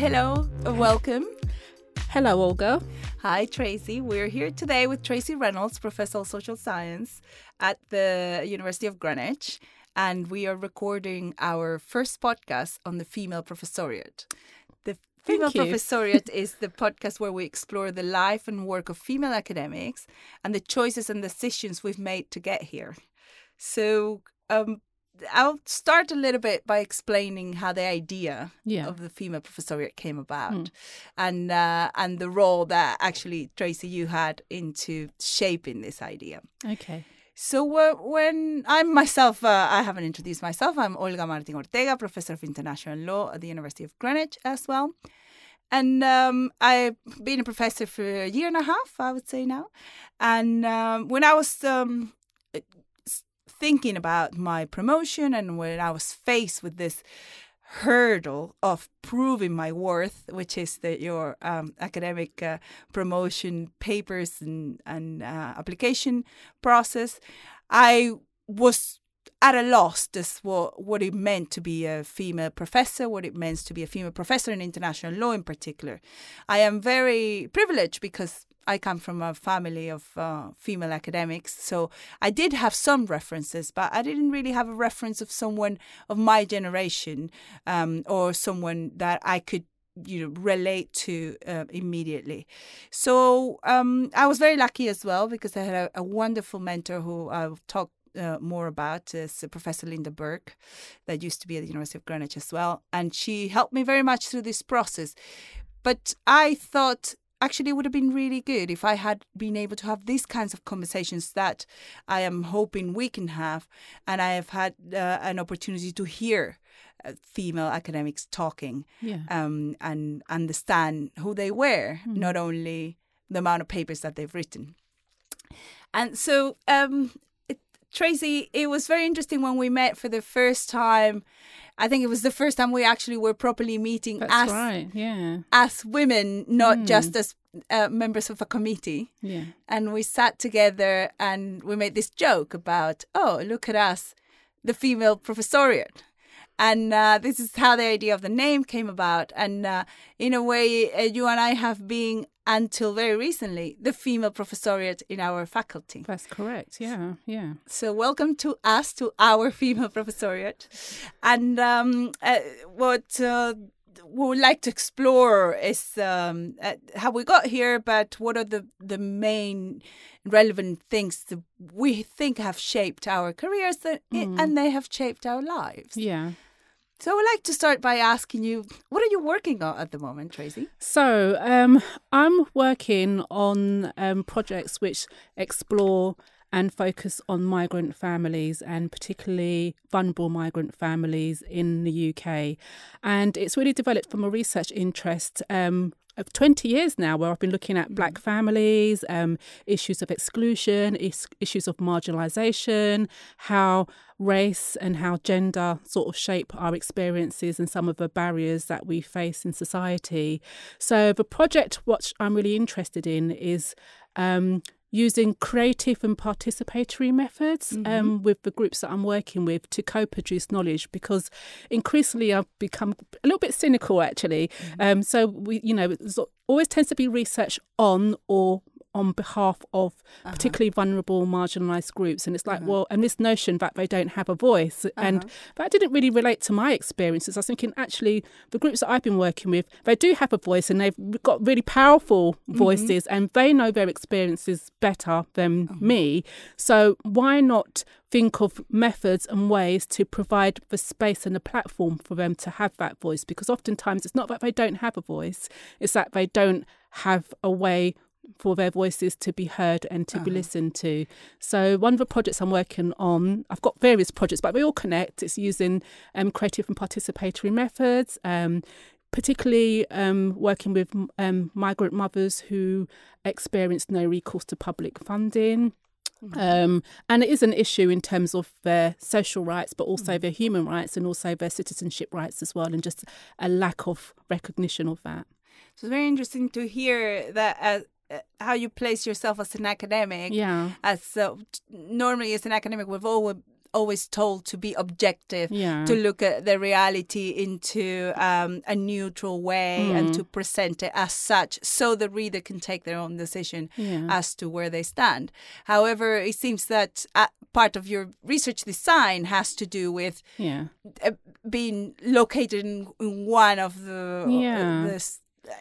hello, welcome. Hello, Olga. Hi, Tracey. We're here today with Tracey Reynolds, Professor of Social Science at the University of Greenwich, and we are recording our first podcast on the female professoriate. The Female Professoriate is the podcast where we explore the life and work of female academics and the choices and decisions we've made to get here. So, um, I'll start a little bit by explaining how the idea Yeah. of the female professoriate came about, Mm. and uh, and the role that actually Tracey you had into shaping this idea. Okay. So when I'm myself, uh, I haven't introduced myself. I'm Olga Martin Ortega, professor of international law at the University of Greenwich as well. And um, I've been a professor for a year and a half, I would say now. And um, when I was um, thinking about my promotion and when I was faced with this hurdle of proving my worth, which is that your um, academic uh, promotion papers and, and uh, application process, I was at a loss as what, what it meant to be a female professor, what it meant to be a female professor in international law in particular. I am very privileged because I come from a family of uh, female academics, so I did have some references, but I didn't really have a reference of someone of my generation um, or someone that I could you know relate to uh, immediately. So um, i was very lucky as well because i had a, a wonderful mentor who i'll talk uh, more about is professor linda burke that used to be at the university of greenwich as well and she helped me very much through this process. But i thought actually it would have been really good if I had been able to have these kinds of conversations that I am hoping we can have. And I have had uh, an opportunity to hear uh, female academics talking Yeah. um, and understand who they were, Mm. not only the amount of papers that they've written. And so, um, Tracey, it was very interesting when we met for the first time. I think it was the first time we actually were properly meeting That's as right. Yeah. as women, not Mm. just as uh, members of a committee. Yeah. And we sat together and we made this joke about, oh, look at us, the female professoriate. And uh, this is how the idea of the name came about. And uh, in a way, uh, you and I have been, until very recently, the female professoriate in our faculty. That's correct. Yeah. Yeah. So, welcome to us, to our female professoriate. And um, uh, what uh, we would like to explore is um, uh, how we got here, but what are the, the main relevant things that we think have shaped our careers that, and they have shaped our lives. Yeah. So, I would like to start by asking you, what are you working on at the moment, Tracey? So um, I'm working on um, projects which explore and focus on migrant families and particularly vulnerable migrant families in the UK. And it's really developed from a research interest. Um, of 20 years now, where I've been looking at black families, um, issues of exclusion, is- issues of marginalisation, how race and how gender sort of shape our experiences and some of the barriers that we face in society. So, the project, what I'm really interested in, is um, using creative and participatory methods um, with the groups that I'm working with to co produce knowledge because increasingly I've become a little bit cynical actually. Um, so, we, you know, always tends to be research on or on behalf of uh-huh. particularly vulnerable marginalized groups. And it's like uh-huh. well and this notion that they don't have a voice and uh-huh. that didn't really relate to my experiences. I was thinking actually the groups that i've been working with they do have a voice and they've got really powerful mm-hmm. voices and they know their experiences better than oh. me. So why not think of methods and ways to provide the space and the platform for them to have that voice? Because oftentimes it's not that they don't have a voice it's that they don't have a way for their voices to be heard and to be listened to. So one of the projects I'm working on, I've got various projects, but they all connect. It's using um, creative and participatory methods. Um, particularly um, working with um, migrant mothers who experience no recourse to public funding. Um, and it is an issue in terms of their social rights, but also their human rights and also their citizenship rights as well, and just a lack of recognition of that. So, it's very interesting to hear that. Uh, uh, how you place yourself as an academic Yeah. as uh, normally as an academic we've always always told to be objective, Yeah. to look at the reality into um, a neutral way and Mm. to present it as such so the reader can take their own decision Yeah. as to where they stand. However, it seems that uh, part of your research design has to do with yeah. uh, being located in, in one of the, Yeah. the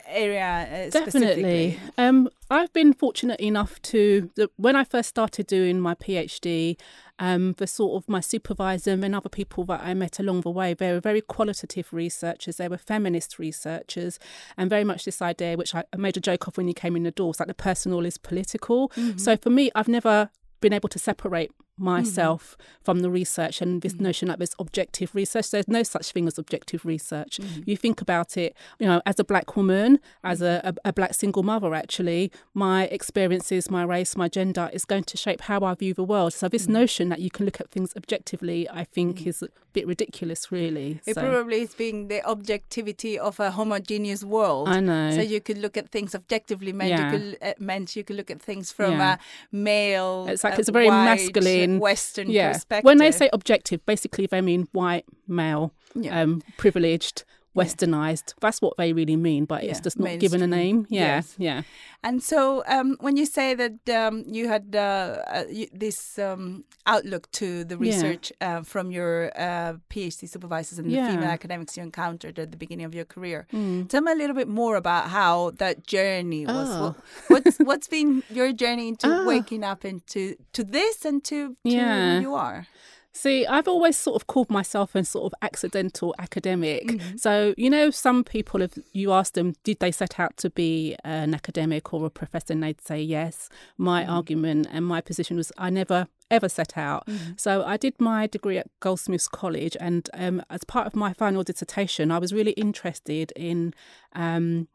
area uh, Definitely. Um, I've been fortunate enough to when I first started doing my PhD, um, the sort of my supervisor and other people that I met along the way, they were very qualitative researchers. They were feminist researchers, and very much this idea, which I, I made a joke of when you came in the door, it's like the personal is political. So for me, I've never been able to separate Mm-hmm. myself from the research and this mm-hmm. notion that there's objective research. There's no such thing as objective research. Mm-hmm. You think about it, you know, as a black woman, as a, a, a black single mother, actually, my experiences, my race, my gender is going to shape how I view the world. So this notion that you can look at things objectively, I think, is a bit ridiculous, really. It So- probably is being the objectivity of a homogeneous world. I know. So you could look at things objectively. Meant Yeah. you could uh, meant you could look at things from Yeah. a male. It's like it's a very masculine Western yeah. perspective. When they say objective, basically they mean white, male, Yeah. um, privileged, westernized. That's what they really mean, but it's just not given a name. Yeah, Yes. yeah. And so, um, when you say that um, you had uh, uh, this um, outlook to the Yeah. research uh, from your uh, PhD supervisors and the female academics you encountered at the beginning of your career, Mm. tell me a little bit more about how that journey was. Oh. What, what's what's been your journey into Ah. waking up into to this and to, to Yeah. who you are? See, I've always sort of called myself a sort of accidental academic. Mm-hmm. So, you know, some people, if you ask them, did they set out to be an academic or a professor, and they'd say yes. My Mm-hmm. argument and my position was I never ever set out. Mm-hmm. So I did my degree at Goldsmiths College, and um, as part of my final dissertation, I was really interested in. Um,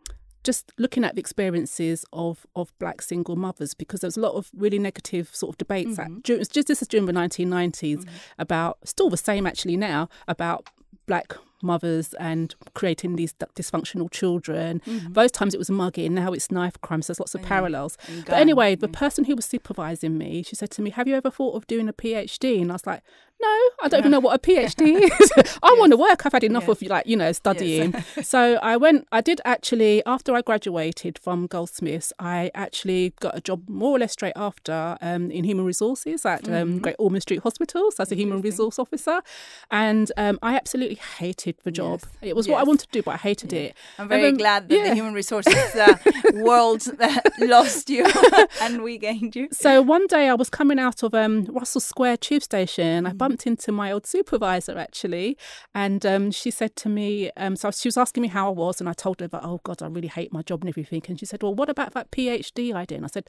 just looking at the experiences of, of black single mothers because there was a lot of really negative sort of debates Mm-hmm. at, during, just this is during the 1990s about still the same actually now about black mothers and creating these d- dysfunctional children. Those times it was mugging, now it's knife crimes. There's lots of parallels. But anyway, the person who was supervising me, she said to me, "Have you ever thought of doing a PhD?" And I was like, "No, I don't even know what a PhD is. I want to work. I've had enough Yes. of like you know studying." so I went. I did actually after I graduated from Goldsmiths, I actually got a job more or less straight after um, in human resources at um, Great Ormond Street Hospital so as a human resource officer, and um, I absolutely hated the job. Yes. It was what I wanted to do, but I hated it. I'm very then- glad that yeah. the human resources uh, world uh, lost you and we gained you. So one day I was coming out of um, Russell Square tube station. I bumped into my old supervisor actually, and um, she said to me, um, so she was asking me how I was, and I told her that oh God, I really hate my job and everything. And she said, well, what about that PhD I did? And I said,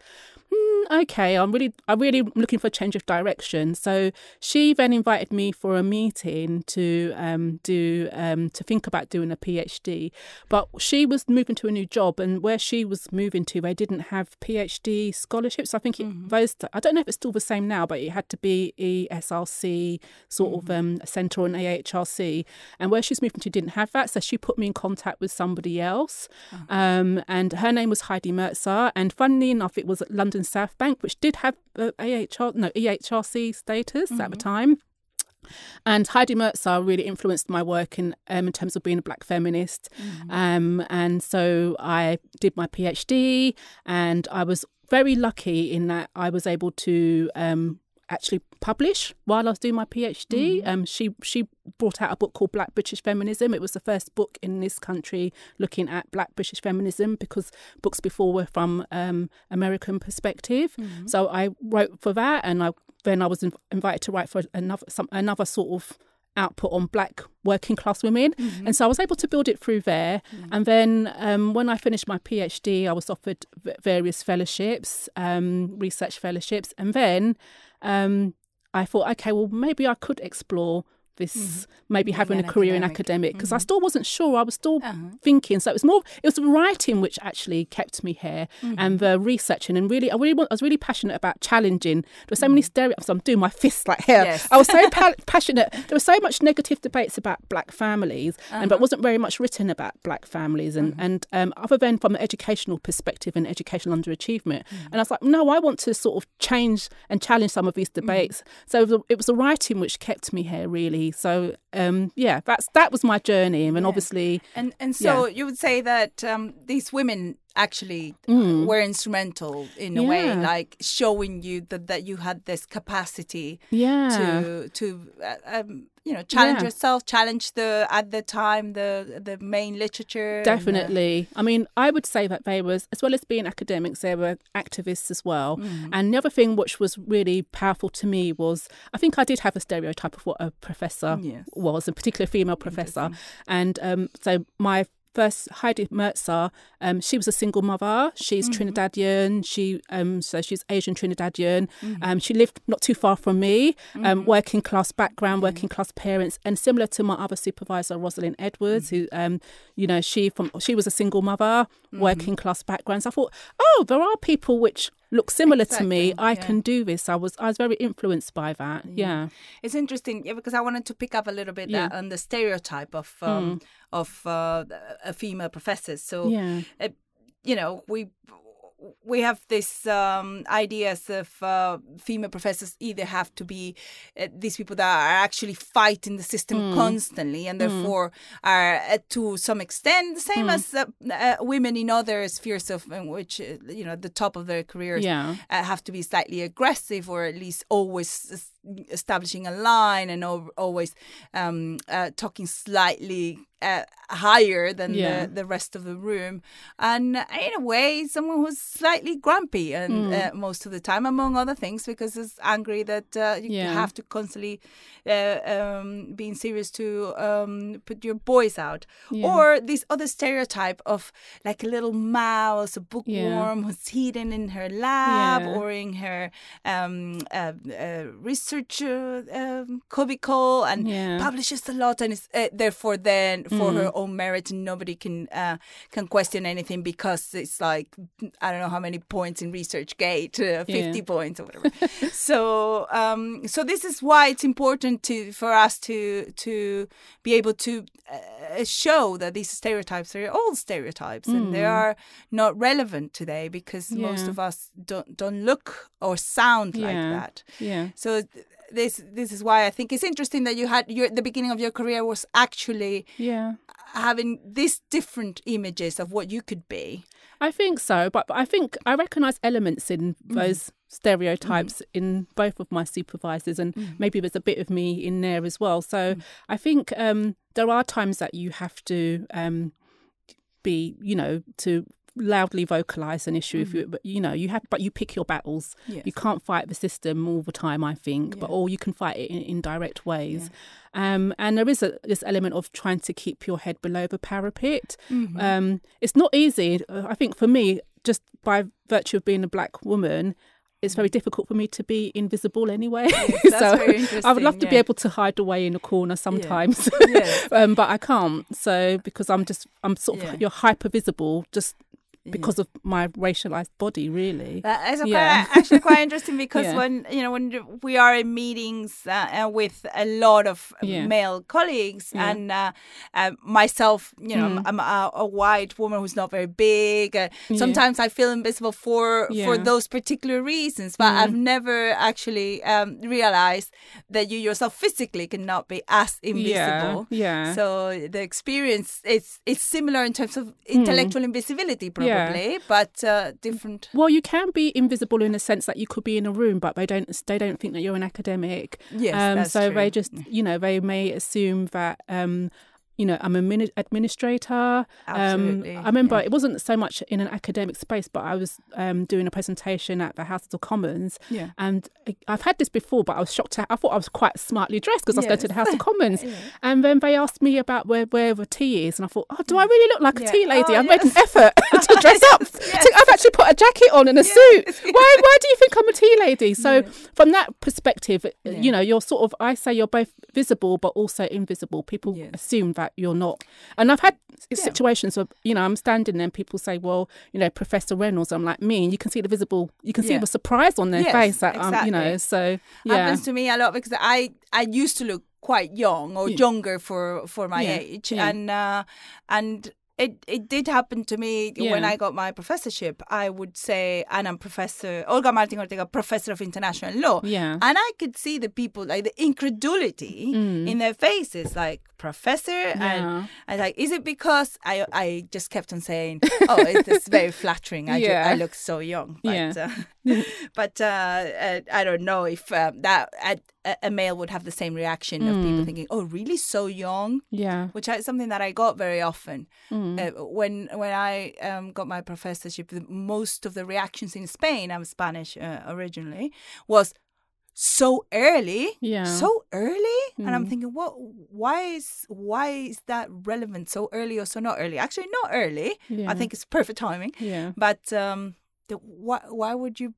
hmm, okay, I'm really, I'm really looking for a change of direction. So she then invited me for a meeting to um, do um, to think about doing a PhD. But she was moving to a new job, and where she was moving to, they didn't have PhD scholarships. I think it, those. I don't know if it's still the same now, but it had to be ESRC sort of um, a centre or an AHRC. And where she's moving to didn't have that, so she put me in contact with somebody else, um, and her name was Heidi Mirza. And funnily enough, it was at London South Bank, which did have uh, AHR no EHRC status at the time. And Heidi Mirza really influenced my work in um, in terms of being a black feminist. Um, and so I did my PhD, and I was very lucky in that I was able to um, actually publish while I was doing my PhD. Um, she she brought out a book called Black British Feminism. It was the first book in this country looking at Black British feminism because books before were from um, American perspective. So I wrote for that, and I then I was inv- invited to write for another some another sort of output on black working class women. And so i was able to build it through there. And then um, when i finished my phd i was offered v- various fellowships um, research fellowships. And then um, i thought okay well maybe i could explore this Mm-hmm. maybe having a career in academic. academic because I still wasn't sure. I was still Uh-huh. thinking. So it was more. It was the writing which actually kept me here, Mm-hmm. and the researching, and really, I really, want, I was really passionate about challenging. There were so many stereotypes. I'm doing my fists like here. Mm-hmm. Yes. I was so pa- passionate. There was so much negative debates about black families, and Uh-huh. but wasn't very much written about black families, and and um, other than from an educational perspective and educational underachievement. Mm-hmm. And I was like, no, I want to sort of change and challenge some of these Mm-hmm. debates. So it was, it was the writing which kept me here, really. So um, yeah, that's that was my journey, and obviously, And and so you would say that um, these women actually uh, were instrumental in a way, Mm. Like showing you that, that you had this capacity yeah, to to uh, um, you know challenge Yeah. yourself, challenge the at the time the the main literature. Definitely. I mean, I would say that they was, as well as being academics, they were activists as well. Mm-hmm. And the other thing which was really powerful to me was, I think I did have a stereotype of what a professor Yes. was, a particular female professor. And um, so my first Heidi Mirza, um, she was a single mother. She's Mm-hmm. Trinidadian. She um, so she's Asian Trinidadian. Mm-hmm. Um, she lived not too far from me. Um, working class background, working class parents, and similar to my other supervisor, Rosalind Edwards, who um, you know she from she was a single mother, working class background. So I thought, oh, there are people which look similar to me. I yeah. can do this. I was I was very influenced by that. Yeah. It's interesting, yeah, because I wanted to pick up a little bit Yeah. on the stereotype of um, of uh, a female professors. So Yeah. uh, you know we we have this um, ideas of uh, female professors either have to be uh, these people that are actually fighting the system constantly and therefore are uh, to some extent the same as uh, uh, women in other spheres of in which uh, you know the top of their careers Yeah. uh, have to be slightly aggressive or at least always establishing a line and al- always um, uh, talking slightly uh, higher than Yeah. the, the rest of the room. And in a way, someone who's slightly grumpy and uh, most of the time, among other things, because it's angry that uh, you Yeah. have to constantly uh, um, being serious to um, put your boys out. Yeah. Or this other stereotype of like a little mouse, a bookworm who's hidden in her lab or in her um, uh, uh, research uh, um, cubicle and Yeah. publishes a lot and is uh, therefore then for her own merit nobody can uh, can question anything because it's like I don't know how many points in ResearchGate, uh, fifty Yeah. points or whatever. so um, so this is why it's important to for us to to be able to uh, show that these stereotypes are old stereotypes and they are not relevant today because most of us don't don't look or sound like that. Yeah. So this this is why I think it's interesting that you had your the beginning of your career was actually Yeah. having these different images of what you could be. I think so, but, but I think I recognise elements in those stereotypes in both of my supervisors, and maybe there's a bit of me in there as well. So I think um, there are times that you have to um, be, you know, to loudly vocalize an issue if you but you know you have but you pick your battles Yes. you can't fight the system all the time i think but Yeah. or you can fight it in, in direct ways um and there is a this element of trying to keep your head below the parapet Mm-hmm. um it's not easy Uh, i think for me just by virtue of being a black woman it's very difficult for me to be invisible anyway. that's so I would love to be able to hide away in a corner sometimes, Yes. um, but I can't. So because I'm just I'm sort of Yeah. you're hyper visible just because of my racialized body, really. That is Yeah. quite, actually quite interesting because Yeah. when you know when we are in meetings uh, uh, with a lot of male colleagues. Mm. and uh, uh, myself, you know, I'm, I'm a, a white woman who's not very big. Uh, sometimes I feel invisible for for. Mm. those particular reasons, but I've never actually um, realized that you yourself physically cannot be as invisible. yeah. So the experience it's it's similar in terms of intellectual invisibility, probably, Hmm. Yeah. but uh, different. Well, you can be invisible in a sense that you could be in a room, but they don't they don't think that you're an academic. Yes, um, so true. they just you know they may assume that um, you know I'm a mini- administrator. Absolutely, Um, I remember it wasn't so much in an academic space, but I was um, doing a presentation at the House of Commons, Yeah. and I've had this before, but I was shocked. I thought I was quite smartly dressed because I was going to the House of Commons, yeah. and then they asked me about where where the tea is, and I thought, oh, do I really look like Yeah. a tea lady? Oh, I've made an effort to dress up. Yes, I've actually put a jacket on and a suit. Why why do you think I'm a tea lady? So from that perspective, you know, you're sort of I say you're both visible but also invisible. People Yes. assume that you're not. And I've had situations where, you know, I'm standing there and people say, Well, you know, Professor Reynolds, I'm like, me, and you can see the visible you can see Yeah. the surprise on their Yes, face that um, you know, so yeah. happens to me a lot because I I used to look quite young or younger for for my Yeah, age, yeah. and uh, and. It, it did happen to me when I got my professorship. I would say, and I'm Professor Olga Martin Ortega, Professor of International Law. Yeah. And I could see the people, like the incredulity in their faces, like, Professor? Mm. Yeah. And I like, is it because I I just kept on saying, oh, it's, it's very flattering. I, ju- Yeah. I look so young. But, Yeah. uh, but uh, uh, I don't know if um, that a, a male would have the same reaction of Mm. people thinking, "Oh, really, so young?" yeah. Which is something that I got very often Mm. uh, when when I um, got my professorship. The, most of the reactions in Spain, I'm Spanish uh, originally, was so early, Yeah. so early, and I'm Mm. thinking, what? Why is why is that relevant? So early or so not early? Actually, not early. Yeah. I think it's perfect timing. Yeah. But um, the, why why would you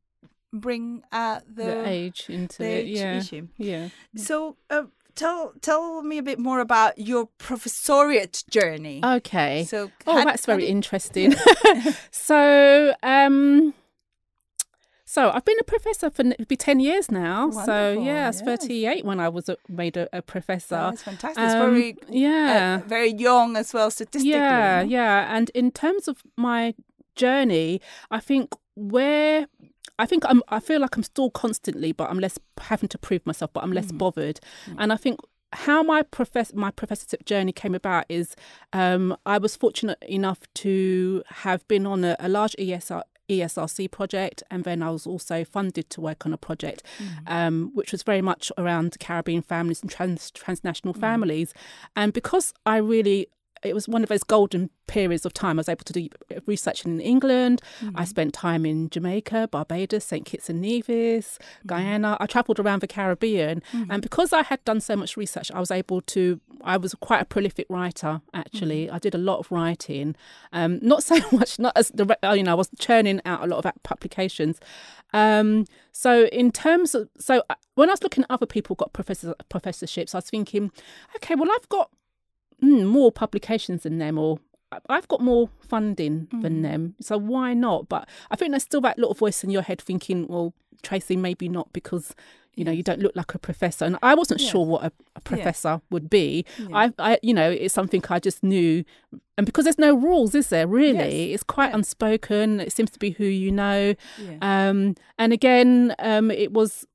bring uh, the, The, age into the it. age Yeah. issue? Yeah. So uh, tell tell me a bit more about your professoriate journey. Okay. So Oh, how- that's very did- interesting. so, um, so I've been a professor for be ten years now. so yeah, I was yes. thirty-eight when I was a, made a, a professor. That's fantastic. It's Um, very yeah, uh, very young as well statistically. yeah, yeah. And in terms of my journey, I think where I think I'm I feel like I'm still constantly, but I'm less having to prove myself, but I'm less Mm. bothered. And I think how my profess my professorship journey came about is um, I was fortunate enough to have been on a, a large ESR. ESRC project, and then I was also funded to work on a project, um, which was very much around Caribbean families and trans transnational families. And because I really it was one of those golden periods of time. I was able to do research in England. I spent time in Jamaica, Barbados, St. Kitts and Nevis, Guyana. I travelled around the Caribbean. And because I had done so much research, I was able to, I was quite a prolific writer, actually. I did a lot of writing. Um, not so much, not as the, you know, I was churning out a lot of publications. Um, so in terms of, so uh, when I was looking at other people got professor, professorships, I was thinking, okay, well, I've got mm, more publications than them or I've got more funding than them. So why not? But I think there's still that little voice in your head thinking, well, Tracey, maybe not because you know you don't look like a professor. And I wasn't sure what a, a professor would be. I, I, you know, it's something I just knew. And because there's no rules, is there really? Yes. It's quite Yeah. unspoken. It seems to be who you know. Yeah. Um, and again, um, it was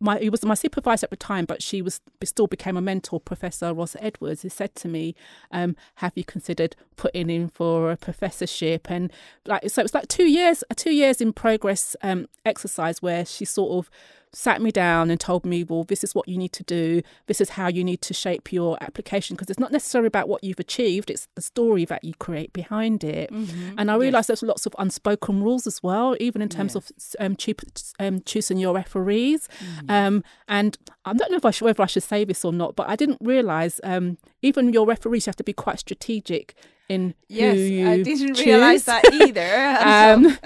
my it was my supervisor at the time, but she was still became a mentor, Professor Ros Edwards, who said to me, um, "Have you considered putting in for a professorship?" And like so, it was like two years, a two years in progress um, exercise where she sort of sat me down and told me, well, this is what you need to do. This is how you need to shape your application because it's not necessarily about what you've achieved, it's the story that you create behind it. And I realised there's lots of unspoken rules as well, even in terms of um, um, choosing your referees. Um, and I don't know if I should, whether I should say this or not, but I didn't realise um, even your referees you have to be quite strategic in Yes, who you I didn't choose. realize that either. And Um, so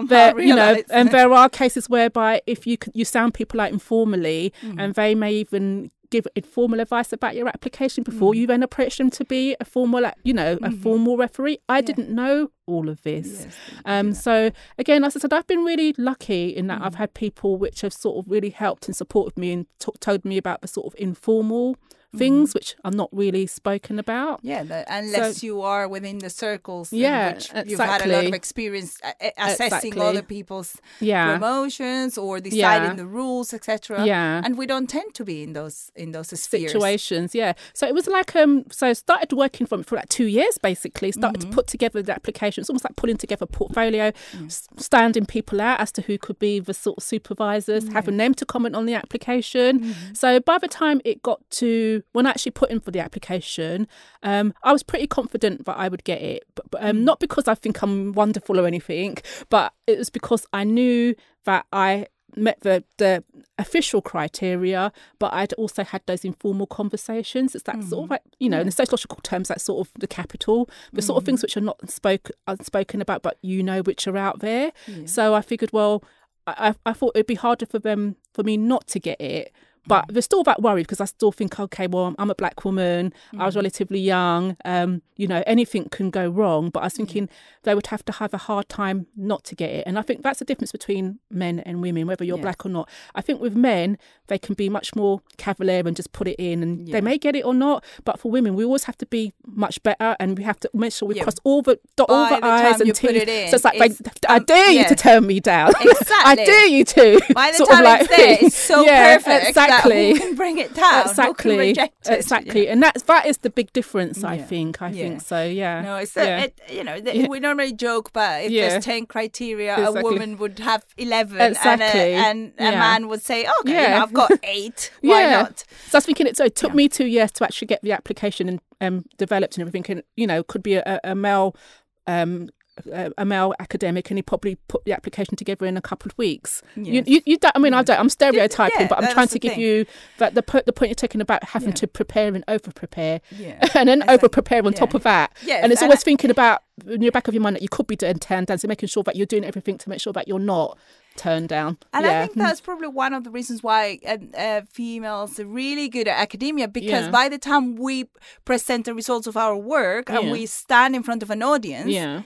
and there, you know, and there are cases whereby if you you sound people out informally, Mm. and they may even give informal advice about your application before Mm. you then approach them to be a formal, you know, a formal referee. I didn't know all of this. Mm-hmm. Yes, Um, so again, as I said, I've been really lucky in that Mm. I've had people which have sort of really helped and supported me and t- told me about the sort of informal Mm-hmm. things which are not really spoken about. Yeah, the, unless you are within the circles, in Yeah, which you've had a lot of experience uh, uh, assessing Exactly. other people's Yeah. promotions or deciding Yeah. the rules, etc. Yeah. and we don't tend to be in those in those spheres. situations yeah so it was like um so I started working from for like two years basically started Mm-hmm. to put together the application it's almost like pulling together a portfolio s- standing people out as to who could be the sort of supervisors having them to comment on the application Mm-hmm. so by the time it got to when i actually put in for the application um i was pretty confident that i would get it but, but Mm. um, not because i think i'm wonderful or anything but it was because i knew that i met the the official criteria, but I'd also had those informal conversations. It's that Mm-hmm. sort of like you know, in the sociological terms, that's sort of the capital, the sort of things which are not spoke unspoken about, but you know which are out there. So I figured, well, I I thought it'd be harder for them for me not to get it. But Mm. there's still that worry because I still think, okay, well, I'm, a black woman. I Mm. was relatively young. Um, you know, anything can go wrong. But I was thinking they would have to have a hard time not to get it. And I think that's the difference between men and women, whether you're Yeah. black or not. I think with men, they can be much more cavalier and just put it in, and Yeah. they may get it or not. But for women, we always have to be much better, and we have to make sure we Yeah. cross all the dot all the the i's and you t's. it in, so it's like, it's- like, I um, dare you yeah. to turn me down. I dare you to. By the sort of time like it's there, it's so perfect exactly. That who can bring it down? Exactly reject it? exactly and that's that is the big difference i Yeah. think i Yeah. think so yeah No, it's yeah. it, you know the, Yeah. we normally joke, but if Yeah. there's ten criteria, Exactly. a woman would have eleven, Exactly. and a, and a Yeah. man would say, "Okay, you know, I've got eight. Why Yeah. not?" so i was thinking it so it took Yeah. me two years to actually get the application and um, developed and everything and you know could be a, a male um a a male academic and he probably put the application together in a couple of weeks. You, Yes. you, you don't, I mean, I don't, I'm stereotyping, yeah, but I'm trying to give thing. you that the, po- the point you're taking about having Yeah. to prepare and over prepare. Yeah. and then over prepare on top of that. Yes, and it's and always I- thinking about in your back of your mind that you could be doing turned down, so making sure that you're doing everything to make sure that you're not turned down. And yeah. I think that's probably one of the reasons why uh, uh, females are really good at academia because Yeah. by the time we present the results of our work and we stand in front of an audience, yeah.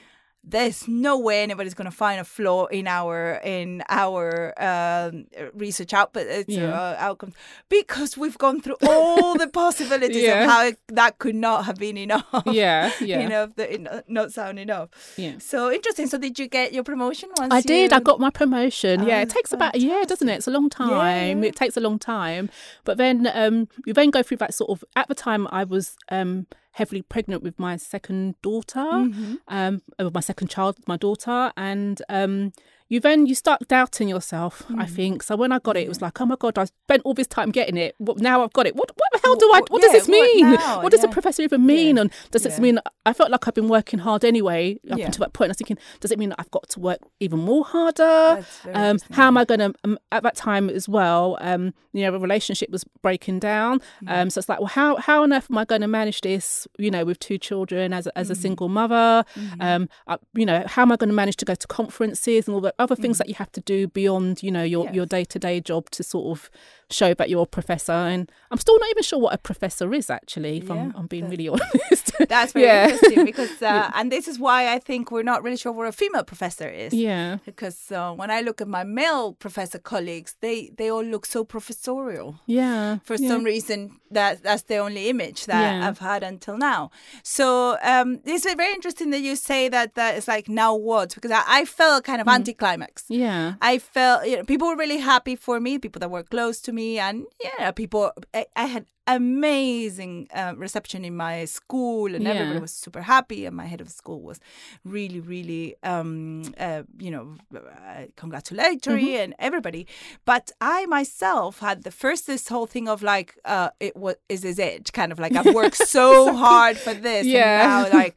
There's no way anybody's going to find a flaw in our in our um, research output uh, Yeah. uh, outcomes because we've gone through all the possibilities Yeah. of how it, that could not have been enough. Yeah, yeah. You know, the, not sound enough. Yeah. So interesting. So did you get your promotion once? I did. I got my promotion. yeah, Oh, it takes about a year, doesn't it? It's a long time. Yeah. It takes a long time. But then um, you then go through that sort of. At the time, I was um, heavily pregnant with my second daughter, Mm-hmm. um, with my second child, my daughter, and um, you then you start doubting yourself. I Mm-hmm. think so. When I got it, it was like, oh my god, I spent all this time getting it. What, now I've got it. What what the hell do I? What- What does yeah, this what mean? now? What does a Yeah. professor even mean? Yeah. And does this Yeah. mean I felt like I've been working hard anyway up Yeah. until that point? I was thinking, does it mean that I've got to work even more harder? Um, how am I going to? Um, at that time as well, um, you know, the relationship was breaking down. Mm. Um, so it's like, well, how how on earth am I going to manage this? You know, with two children as a, as Mm. a single mother. Mm-hmm. Um, I, you know, how am I going to manage to go to conferences and all the other things that you have to do beyond, you know, your Mm. Yes. your day to day job to sort of show that you're a professor? And I'm still not even sure what a professor is actually. If I'm, I'm being really honest. That's very Yeah. interesting because, uh, and this is why I think we're not really sure what a female professor is. yeah. Because uh, when I look at my male professor colleagues, they they all look so professorial. Yeah. For yeah. some reason, that that's the only image that Yeah. I've had until now. So um, it's very interesting that you say that that it's like now what? Because I, I felt kind of Mm. anticlimax. Yeah. I felt you know people were really happy for me, people that were close to me, and yeah, people. I, I had amazing uh, reception in my school, and Yeah. everybody was super happy. And my head of school was really, really, um, uh, you know, uh, congratulatory, Mm-hmm. and everybody. But I myself had the first this whole thing of like, uh, it was is this it? Kind of like I've worked so hard for this, Yeah. and now like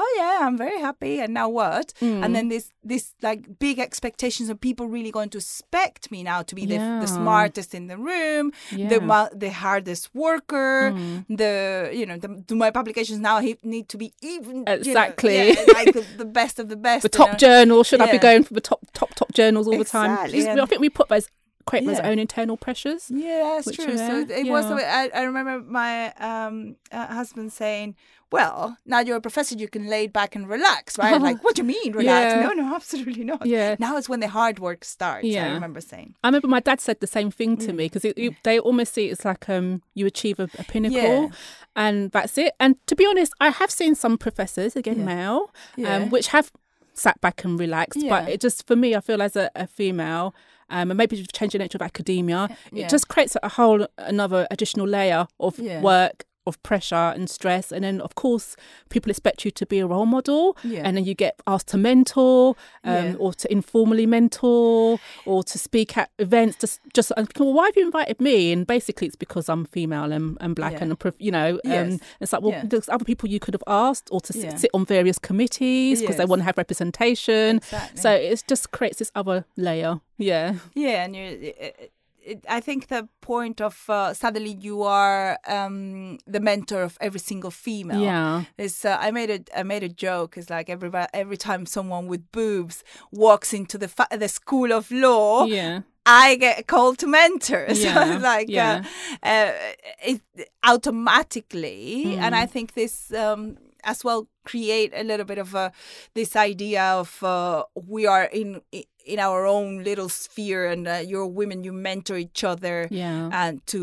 oh yeah, I'm very happy. And now what? Mm. And then this this like big expectations of people really going to expect me now to be the, Yeah. the smartest in the room, the Yeah. Mm. mo- the hardest worker, the you know the, do my publications now need to be even you know, Exactly. yeah, like the, the best of the best. the top know? journal. Should I be going for the top top top journals all the time? Exactly, I think we put those create Yeah. own internal pressures. Yeah, that's true. are So it was. yeah. The way, I, I remember my um, uh, husband saying, "Well, now you're a professor, you can lay back and relax, right?" like, what do you mean relax? Yeah. No, no, absolutely not. Yeah. Now it's when the hard work starts. yeah. I remember saying. I remember my dad said the same thing Mm. to me because they almost see it as like um you achieve a, a pinnacle Yeah. and that's it. And to be honest, I have seen some professors again Yeah. male um, which have sat back and relaxed, but it just for me, I feel as a, a female. Um, and maybe change the nature of academia, it just creates a whole another additional layer of work of pressure and stress. And then, of course, people expect you to be a role model. Yeah. And then you get asked to mentor um, Yeah. or to informally mentor or to speak at events. Just, just well, why have you invited me? And basically, it's because I'm female and, and black Yeah. and, you know, Yes. um, it's like, well, there's other people you could have asked or to sit on various committees because they want to have representation. Exactly. So it just creates this other layer. Yeah. Yeah, and you, it, I think the point of uh, suddenly you are um, the mentor of every single female. Yeah. Is uh, I made a I made a joke. It's like every every time someone with boobs walks into the fa- the school of law, Yeah. I get called to mentor. So Yeah, it's like yeah. uh, uh, it automatically, and Mm. I think this um, as well create a little bit of a this idea of uh, we are in in our own little sphere, and uh, you're women, you mentor each other. Yeah. And to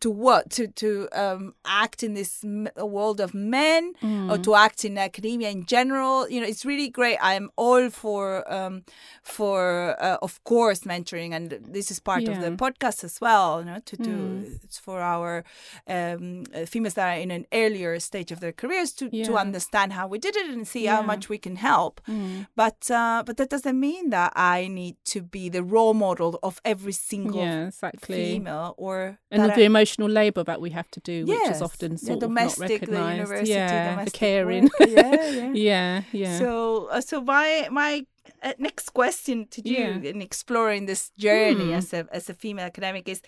to what to to um, act in this m- world of men or Mm. to act in academia in general, you know, it's really great. I'm all for um, for uh, of course mentoring, and this is part of the podcast as well. You know, to do Mm. it's for our um, uh, females that are in an earlier stage of their careers to to understand how we did it and see how much we can help. Mm. But uh, but that doesn't mean that I need to be the role model of every single Yeah, exactly. female or And the emotional labour that we have to do, which is often the sort of not domestic, the recognised. university, yeah, domestic the caring. Yeah, yeah. yeah, yeah. So, uh, so my my uh, next question to you Yeah. in exploring this journey Hmm. as a as a female academic is,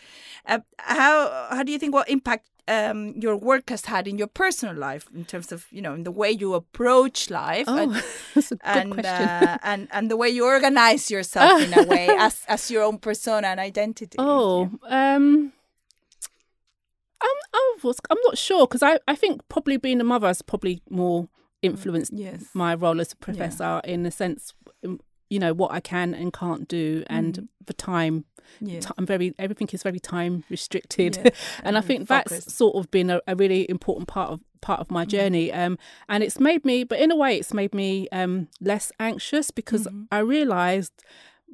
uh, how how do you think what impact um, your work has had in your personal life in terms of you know in the way you approach life oh, and that's a good and, question. uh, and and the way you organize yourself in a way as as your own persona and identity. Oh, um, I'm, I was, I'm not sure because I, I think probably being a mother has probably more influenced yes. my role as a professor in the sense, you know, what I can and can't do and Mhm. the time. yeah. ti- I'm very, everything is very time restricted. Yeah. and I think focused. that's sort of been a, a really important part of part of Mm-hmm. my journey um and it's made me but in a way it's made me um less anxious because Mhm. i realized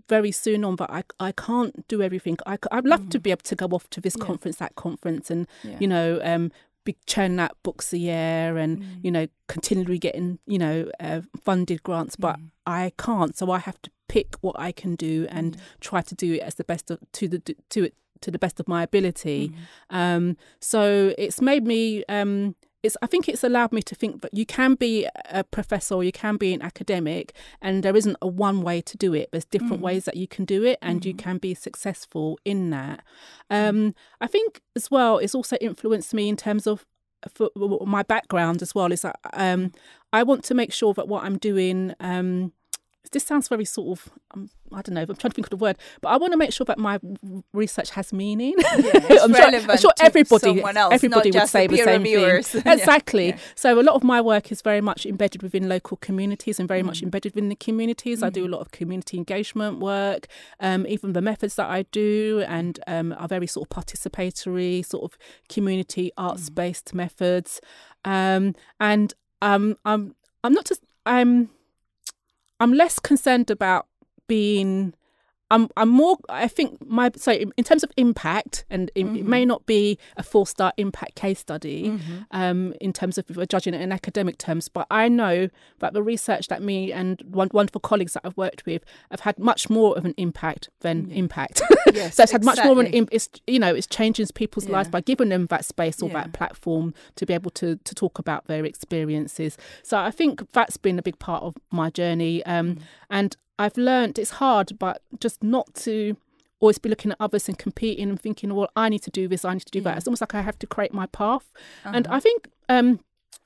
very soon on that I, I can't do everything I, I'd love to be able to go off to this Mm-hmm. Yeah. conference that conference and Yeah. you know um be churning out books a year and Mm. you know continually getting you know uh, funded grants but Mm. I can't so i have to pick what i can do and try to do it as the best of, to the to it to the best of my ability. Mm-hmm. um so it's made me um it's i think it's allowed me to think that you can be a professor or you can be an academic and there isn't a one way to do it. There's different ways that you can do it and you can be successful in that. Um i think as well it's also influenced me in terms of for my background as well. Is that um i want to make sure that what i'm doing um this sounds very sort of um, I don't know. I'm trying to think of the word, but I want to make sure that my research has meaning. it's I'm, sure, I'm sure everybody, else, everybody would say the the same reviewers. thing. Exactly. yeah. So a lot of my work is very much embedded within local communities and very Mm. much embedded within the communities. I do a lot of community engagement work. Um, even the methods that I do and um, are very sort of participatory, sort of community Mm. arts based methods. Um, and um, I'm I'm not just I'm I'm less concerned about being I'm I'm more I think my so in, terms of impact and it, it may not be a four star impact case study um in terms of judging it in academic terms but I know that the research that me and one wonderful colleagues that I've worked with have had much more of an impact than impact. Yes, so it's had much more of an it's you know it's changing people's lives by giving them that space or Yeah. that platform to be able to to talk about their experiences. So I think that's been a big part of my journey um Mm. and I've learned it's hard, but just not to always be looking at others and competing and thinking, well, I need to do this, I need to do that. It's almost like I have to create my path. And Uh-huh. I think um,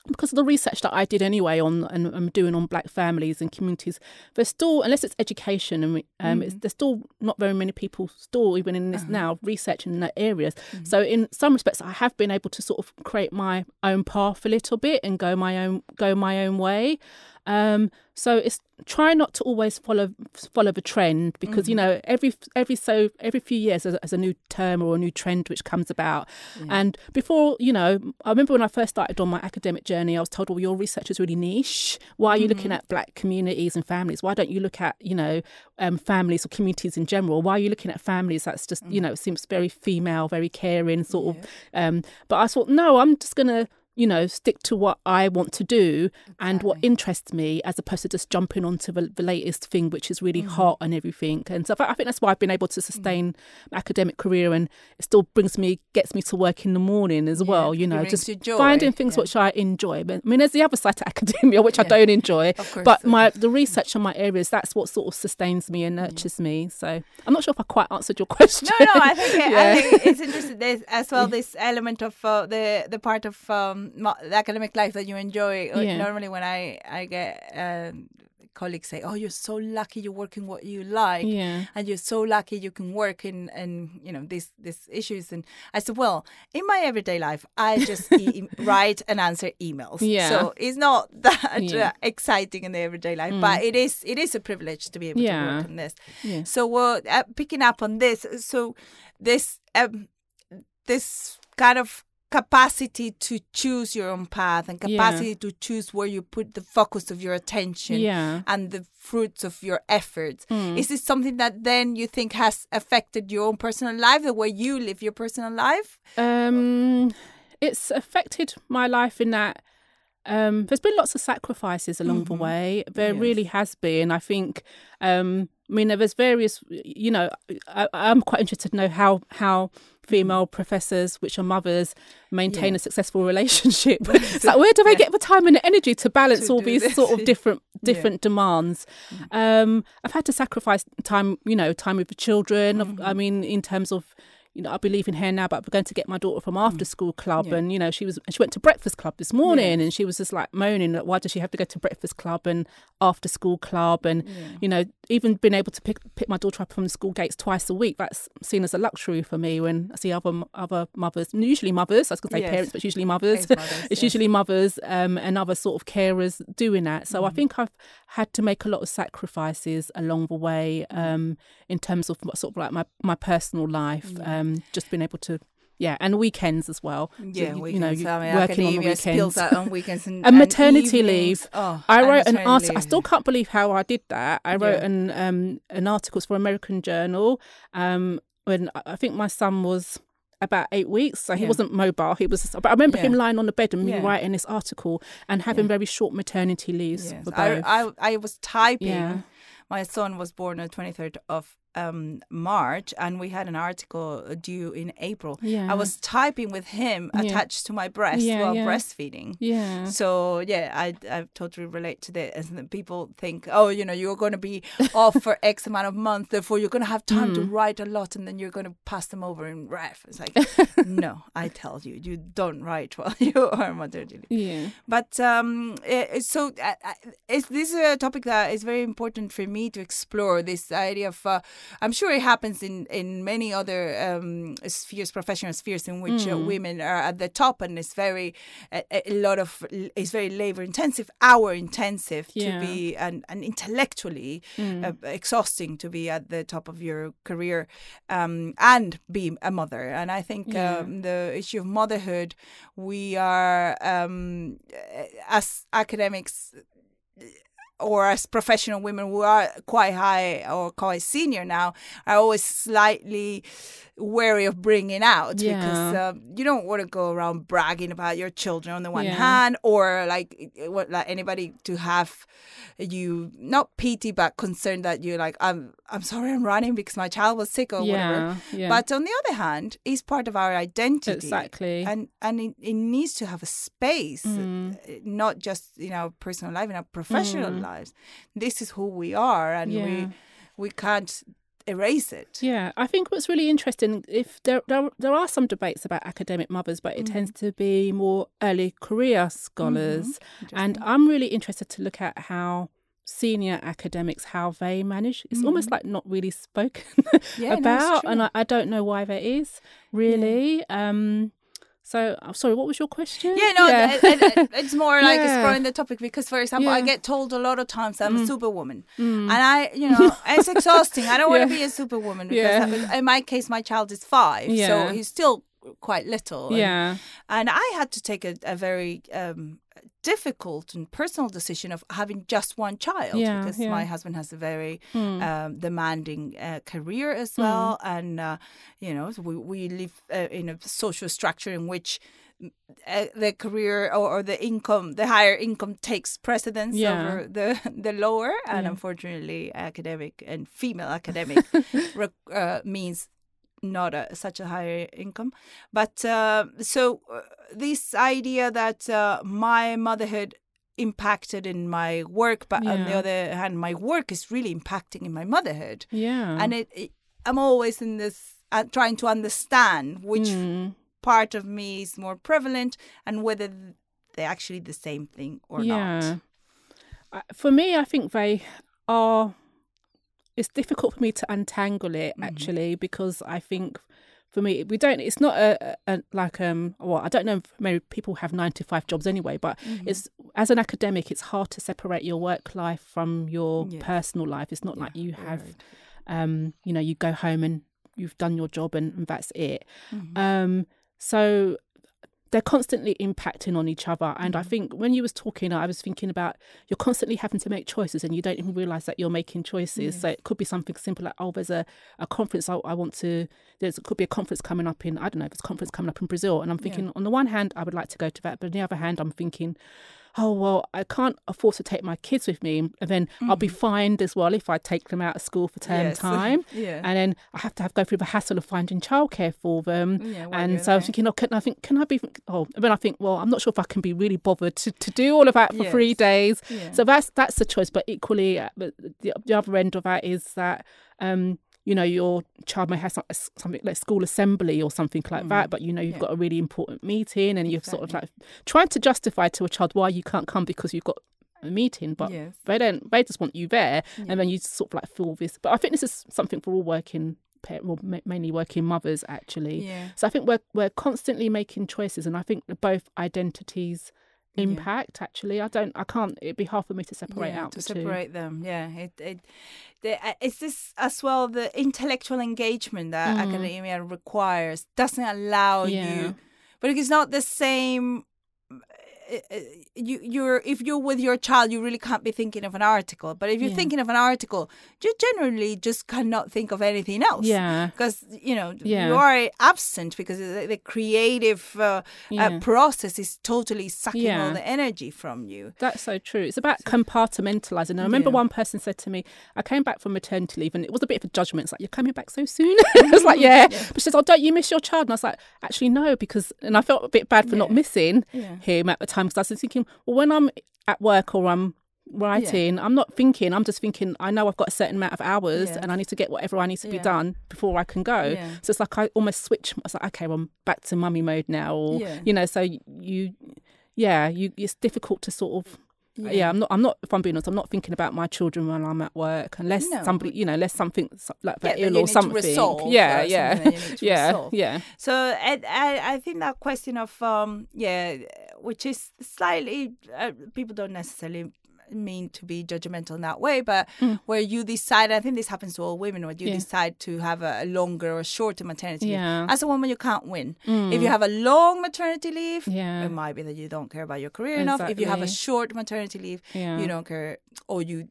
because of the research that I did anyway on and I'm doing on black families and communities, there's still, unless it's education, and we- um, it's, there's still not very many people still even in this now researching in that areas. So in some respects, I have been able to sort of create my own path a little bit and go my own go my own way. Um, so it's try not to always follow follow the trend because mm-hmm. you know every every so every few years there's, there's, a new term or a new trend which comes about. Yeah. And before you know, I remember when I first started on my academic journey, I was told, "Well, your research is really niche. Why are you mm-hmm. looking at black communities and families? Why don't you look at you know um, families or communities in general? Why are you looking at families that's just mm-hmm. you know seems very female, very caring sort yeah. of?" Um, but I thought, no, I'm just gonna you know, stick to what I want to do and what interests me, as opposed to just jumping onto the, the latest thing, which is really mm. hot and everything. And so I think that's why I've been able to mm. sustain mm. my academic career, and it still brings me, gets me to work in the morning as yeah, well. You know, just finding things yeah. which I enjoy. But I mean, there's the other side to academia, which yeah. I don't enjoy. but my the research on my areas, that's what sort of sustains me and nurtures me. So I'm not sure if I quite answered your question. No, no, I think, it, I think it's interesting. There's as well this element of uh, the the part of um, the academic life that you enjoy. Uh, yeah. Normally, when I I get um, colleagues say, "Oh, you're so lucky you're working what you like, yeah. and you're so lucky you can work in and you know these these issues." And I said, "Well, in my everyday life, I just e- write and answer emails. Yeah. So it's not that yeah. uh, exciting in the everyday life, mm. but it is it is a privilege to be able yeah. to work on this. Yeah. So, uh, picking up on this, so this um, this kind of capacity to choose your own path and capacity yeah. to choose where you put the focus of your attention yeah. and the fruits of your efforts. Mm. Is this something that then you think has affected your own personal life, the way you live your personal life? Um, it's affected my life in that um, there's been lots of sacrifices along mm-hmm. the way. There yes. really has been. I think. Um, I mean, there's various. You know, I, am quite interested to know how how female professors, which are mothers, maintain yeah. a successful relationship. it's like, where do they yeah. get the time and the energy to balance to all these this. sort of different different yeah. demands? Mm. Um, I've had to sacrifice time, you know, time with the children. Mm-hmm. I mean, in terms of you know, I believe in her now, but we're going to get my daughter from after mm. school club. Yeah. And, you know, she was, she went to breakfast club this morning yeah. and she was just like moaning like, why does she have to go to breakfast club and after school club? And, yeah. you know, even being able to pick, pick my daughter up from the school gates twice a week, that's seen as a luxury for me when I see other, other mothers, usually mothers, I was going to say yes. parents, but usually mothers. mothers it's yes. usually mothers um, and other sort of carers doing that. So mm. I think I've had to make a lot of sacrifices along the way mm. um, in terms of sort of like my, my personal life. Um, just being able to yeah, and weekends as well. Yeah, so, you, you know, I mean, working on the weekends. on weekends and, and maternity and leave. Oh, I wrote an article. I still can't believe how I did that. I wrote yeah. an um an article for American Journal. Um, when I think my son was about eight weeks, so he yeah. wasn't mobile. He was, but I remember yeah. him lying on the bed and me writing this article and having very short maternity leaves. Yes. I, I, I was typing. My son was born on the twenty third of um, March, and we had an article due in April. Yeah. I was typing with him yeah. attached to my breast yeah, while breastfeeding. Yeah. So yeah, I I totally relate to that. And people think, oh, you know, you're going to be off for X amount of months, therefore you're going to have time mm. to write a lot, and then you're going to pass them over in REF. It's like, no, I tell you, you don't write while you are maternity Yeah. But um, it, so uh, uh is this a topic that is very important for me to explore? This idea of uh, I'm sure it happens in in many other um, spheres, professional spheres, in which mm. uh, women are at the top, and it's very a, a lot of it's very labor intensive, hour intensive yeah. to be and and intellectually mm. uh, exhausting to be at the top of your career um, and be a mother. And I think yeah. um, the issue of motherhood, we are um, as academics or as professional women who are quite high or quite senior now are always slightly wary of bringing out yeah. because um, you don't want to go around bragging about your children on the one yeah. hand or like like anybody to have you not pity but concerned that you're like I'm I'm sorry I'm running because my child was sick or yeah. whatever. But on the other hand, it's part of our identity exactly, and and it, it needs to have a space, mm. not just in our personal life, in our professional mm. lives. This is who we are, and we we can't erase it. Yeah, I think what's really interesting if there there, there are some debates about academic mothers, but it mm tends to be more early career scholars, mm-hmm. and I'm really interested to look at how senior academics how they manage it's mm almost like not really spoken yeah, about no, and I, I, don't know why that is really yeah. um So, I'm sorry, what was your question? Yeah, no, it- it- it- it's more like Yeah. exploring the topic because, for example, I get told a lot of times I'm a Mm. superwoman, Mm. and I, you know, it's exhausting. I don't want to be a superwoman because, Yeah. in my case, my child is five, Yeah. so he's still quite little. yeah. and I had to take a, a very um, difficult and personal decision of having just one child Yeah, because yeah. my husband has a very Mm. um, demanding uh, career as well, and uh, you know we we live uh, in a social structure in which. Uh, the career or, or the income, the higher income takes precedence Yeah. over the the lower, and Yeah. unfortunately, academic and female academic re- uh, means not a, such a higher income. But uh, so uh, this idea that uh, my motherhood impacted in my work, but on the other hand, my work is really impacting in my motherhood, Yeah. and it, it I'm always in this uh, trying to understand which Mm. part of me is more prevalent and whether they're actually the same thing or yeah. not. For me, I think they are. It's difficult for me to untangle it Mm-hmm. actually because I think for me we don't. It's not a, a, like um. Well, I don't know. if Maybe people have nine to five jobs anyway, but Mm-hmm. it's as an academic, it's hard to separate your work life from your personal life. It's not Yeah, like you have, right. um, you know, you go home and you've done your job and, and that's it. Mhm. Um, so they're constantly impacting on each other. And I Mm-hmm. think when you was talking, I was thinking about you're constantly having to make choices and you don't even realize that you're making choices. So it could be something simple like, oh, there's a, a conference I, I want to, there's could be a conference coming up in, I don't know, there's a conference coming up in Brazil. And I'm thinking, on the one hand, I would like to go to that. But on the other hand, I'm thinking, oh, well, I can't afford to take my kids with me. And then I'll be fined as well if I take them out of school for term Mm-hmm. Yes. time. Yeah. And then I have to have go through the hassle of finding childcare for them. Yeah, while and so I was thinking, oh, can I think, can I be? Oh, and then I think, well, I'm not sure if I can be really bothered to, to do all of that for three days. Yeah. So that's that's the choice. But equally, uh, the, the other end of that is that. um you know, your child may have some- something like school assembly or something like mm. that, but you know, you've. Yeah. got a really important meeting and you've sort of like trying to justify to a child why you can't come because you've got a meeting, but Yes. they don't, they just want you there. And then you sort of like feel this. But I think this is something for all working, well, mainly working mothers actually. Yeah. So I think we're, we're constantly making choices and I think both identities impact actually. I don't, I can't, it'd be hard for me to separate yeah, out to the two. separate them. Yeah, it it the, uh, it's this as well. The intellectual engagement that academia requires doesn't allow Mm. Yeah. you, but it's not the same. Uh, uh, You you're if you're with your child, you really can't be thinking of an article. But if you're Yeah. thinking of an article, you generally just cannot think of anything else. Yeah. because you know Yeah. you are absent because the, the creative uh, Yeah. uh, process is totally sucking all the energy from you. That's so true. It's about compartmentalizing. I remember one person said to me, I came back from maternity leave and it was a bit of a judgment. It's like, you're coming back so soon? I was like, yeah. But she says, oh, don't you miss your child? And I was like, actually, no, because, and I felt a bit bad for not missing him at the time because I was thinking, well, when I'm at work or I'm writing, I'm not thinking, I'm just thinking, I know I've got a certain amount of hours Yes. and I need to get whatever I need to be done before I can go. Yeah. So it's like I almost switch. It's like, okay, well, I'm back to mummy mode now. Or, Yeah. you know, so you, yeah, you, it's difficult to sort of, yeah. I'm not. I'm not. If I'm being honest, I'm not thinking about my children when I'm at work, unless No. somebody, you know, unless something like Yeah, that you ill or something. yeah, yeah, something that you need to yeah, resolve. yeah, So I, I think that question of um yeah, which is slightly uh, people don't necessarily mean to be judgmental in that way, but Mm. where you decide, I think this happens to all women, where you Yeah. decide to have a, longer or shorter maternity Yeah. Mm. leave. As a woman, you can't win. If you have a long maternity leave, Yeah. it might be that you don't care about your career enough. If you have a short maternity leave, Yeah. you don't care, or you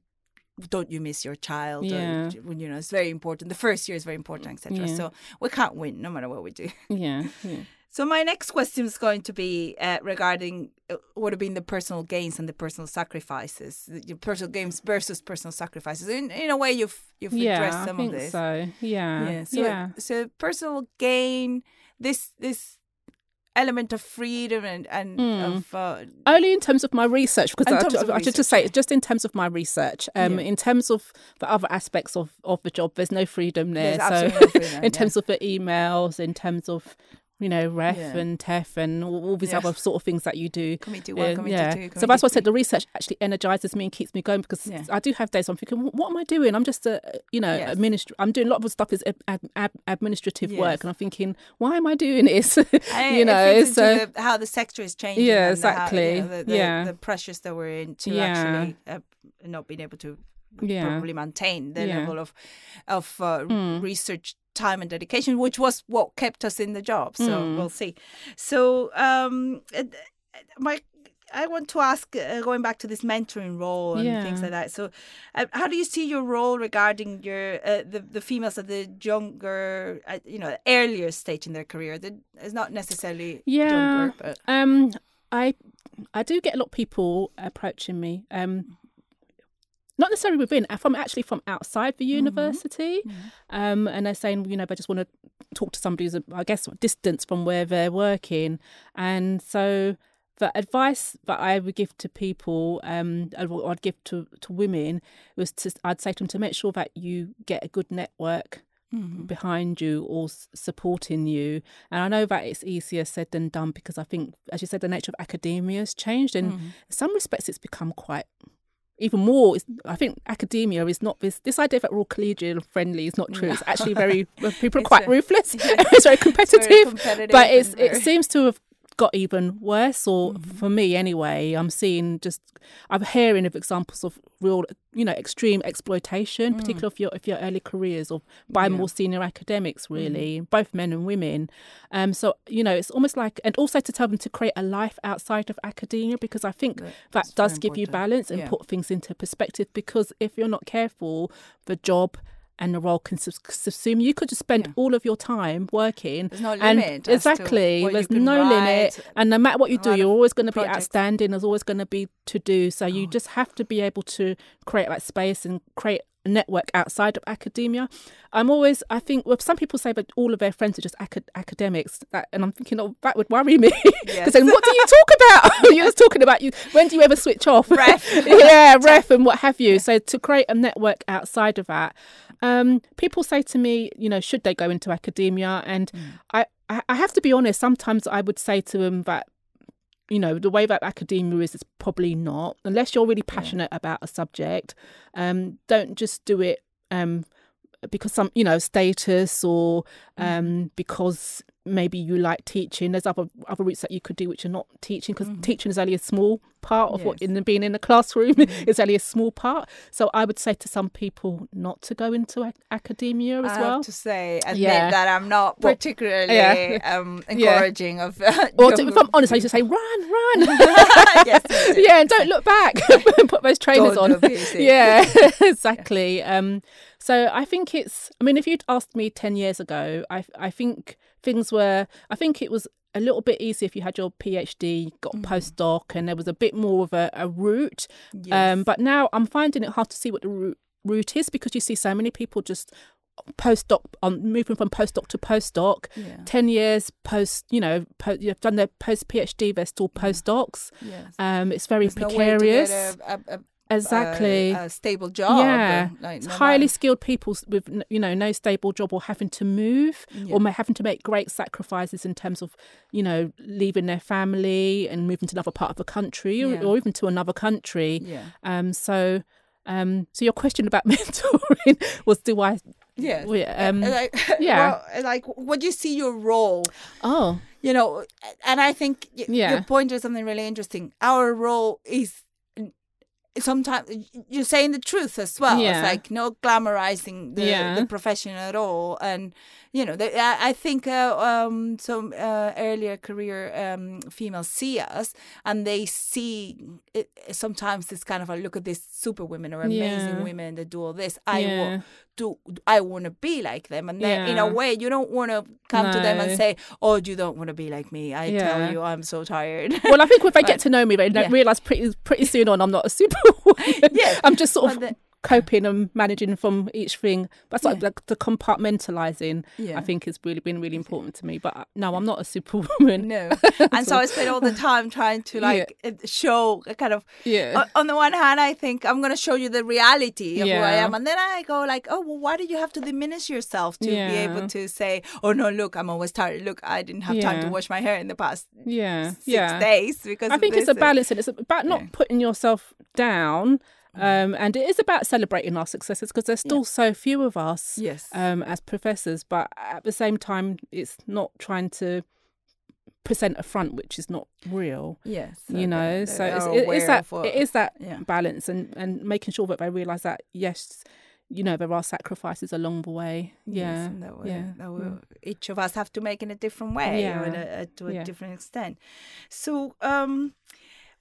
don't you miss your child Yeah. or, you know it's very important the first year is very important etc Yeah. so we can't win no matter what we do yeah, yeah. so my next question is going to be uh, regarding uh, what have been the personal gains and the personal sacrifices the personal gains versus personal sacrifices in, in a way you've you've Yeah, addressed I some think of this so. Yeah, yeah so yeah. so personal gain this this element of freedom and and Mm. of uh, Only in terms of my research, because I, of I, I should just say, just in terms of my research. Um, Yeah. in terms of the other aspects of, of the job, there's no freedom there. There's so, no freedom, in yeah. terms of the emails, in terms of you know, REF Yeah. and TEF and all, all these Yeah. other sort of things that you do. Committee Yeah, one, committee yeah. two. so that's why I said the research actually energizes me and keeps me going because. I do have days I'm thinking, what am I doing? I'm just a, you know, Yes. administ- I'm doing a lot of stuff is ad- ad- ad- administrative Yes. work, and I'm thinking, why am I doing this? You know, so the, how the sector is changing. Yeah, and the how- you exactly. know, the, the, Yeah. the pressures that we're in to actually uh, not being able to yeah, probably maintain the Yeah. level of of uh, Mm. research time and dedication, which was what kept us in the job. So Mm. we'll see. So um, uh, my. I want to ask, uh, going back to this mentoring role and things like that. So, uh, how do you see your role regarding your uh, the the females at the younger, uh, you know, earlier stage in their career? That is not necessarily Yeah. younger, but Um, I I do get a lot of people approaching me. Um, not necessarily within, uh, from actually from outside the university, um, and they're saying, you know, they just want to talk to somebody who's, I guess, distance from where they're working, and so the advice that I would give to people, um, and what I'd give to to women was to, I'd say to them to make sure that you get a good network behind you or supporting you. And I know that it's easier said than done because I think, as you said, the nature of academia has changed, and in some respects, it's become quite. Even more, it's- I think academia is not this. This idea that we're all collegial and friendly is not true. It's actually very people are quite a- ruthless. it's very competitive, competitive but it's it very- seems to have got even worse. Or Mm-hmm. for me, anyway, I'm seeing just I'm hearing of examples of real, you know, extreme exploitation, particularly of your of your early careers or by Mm. Yeah. More senior academics, really, both men and women. Um, so you know, it's almost like, and also to tell them to create a life outside of academia because I think That's that does give you balance and Yeah. put things into perspective. Because if you're not careful, the job and the role can subs- subsume you. Could just spend Yeah. all of your time working. There's no and limit exactly, there's no limit, and no matter what you do, you're always going to be outstanding. There's always going to be to do. So Oh. you just have to be able to create that space and create a network outside of academia. I'm always, I think, well, some people say that all of their friends are just acad- academics, that, and I'm thinking, oh, that would worry me because Yes. then what do you talk about? You're just talking about you. When do you ever switch off? REF. yeah, REF and what have you. So to create a network outside of that, um, people say to me, you know, should they go into academia? And I, I, I have to be honest. Sometimes I would say to them that, you know, the way that academia is is probably not, unless you're really passionate about a subject. Um, don't just do it. Um, because some you know status or um because maybe you like teaching there's other other routes that you could do which are not teaching because teaching is only a small part of what in the, being in the classroom is only a small part. So i would say to some people not to go into ac- academia as I well. have to say, admit Yeah. that I'm not particularly yeah. um, Yeah. encouraging of. Uh, or to, if i'm honest i used to say run run. Yes, yeah and don't look back. Put those trainers on. yeah exactly. Um so i think it's i mean if you'd asked me 10 years ago i i think things were i think it was a little bit easier if you had your phd got a postdoc and there was a bit more of a, a route Yes. um but now i'm finding it hard to see what the route route is because you see so many people just postdoc on moving from postdoc to postdoc Yeah. 10 years post you know po- you've done their post phd they're still postdocs Yes. um it's very There's no precarious a, a, a, exactly a, a stable job. yeah, Like, no highly skilled people with you know no stable job or having to move Yeah. or having to make great sacrifices in terms of you know leaving their family and moving to another part of the country or, Yeah. or even to another country. Yeah. Um. So, um. So your question about mentoring was, do I? Yeah. Um. like, yeah. well, like, what do you see your role? oh. You know, and I think y- Yeah. your point is something really interesting. Our role is sometimes you're saying the truth as well. Yeah. It's like no glamorizing the, Yeah. the profession at all. And you know, the, I, I think uh, um, some uh, earlier career um, females see us and they see it, sometimes this kind of a look at these super women or amazing Yeah. women that do all this. I Yeah. Do. I want to be like them, and then in a way, you don't want to come to them and say, "Oh, you don't want to be like me." I Yeah. tell you, I'm so tired. Well, I think if they get to know me, they Yeah. realize pretty pretty soon on I'm not a superwoman. Yes, I'm just sort of the- coping and managing from each thing. Of Yeah. like the compartmentalizing, Yeah. I think, has really been really important to me. But uh, no, I'm not a superwoman. No, and so I spend all the time trying to like uh, show a kind of. Yeah. On the one hand, I think I'm going to show you the reality of who I am, and then I go like, "Oh, well, why do you have to diminish yourself to be able to say, oh no, look, I'm always tired. Look, I didn't have time to wash my hair in the past yeah. six yeah. days because I think it's a balance and it's about not Yeah. putting yourself down. Um, and it is about celebrating our successes because there's still so few of us Yes. um, as professors. But at the same time, it's not trying to present a front which is not real. yes. you know, so it's, it is that what- it is that yeah. balance and and making sure that they realise that yes, you know there are sacrifices along the way. Yes, Yeah, and that will, yeah, that will each of us have to make in a different way Yeah, or a, a- to a yeah. different extent. So, um,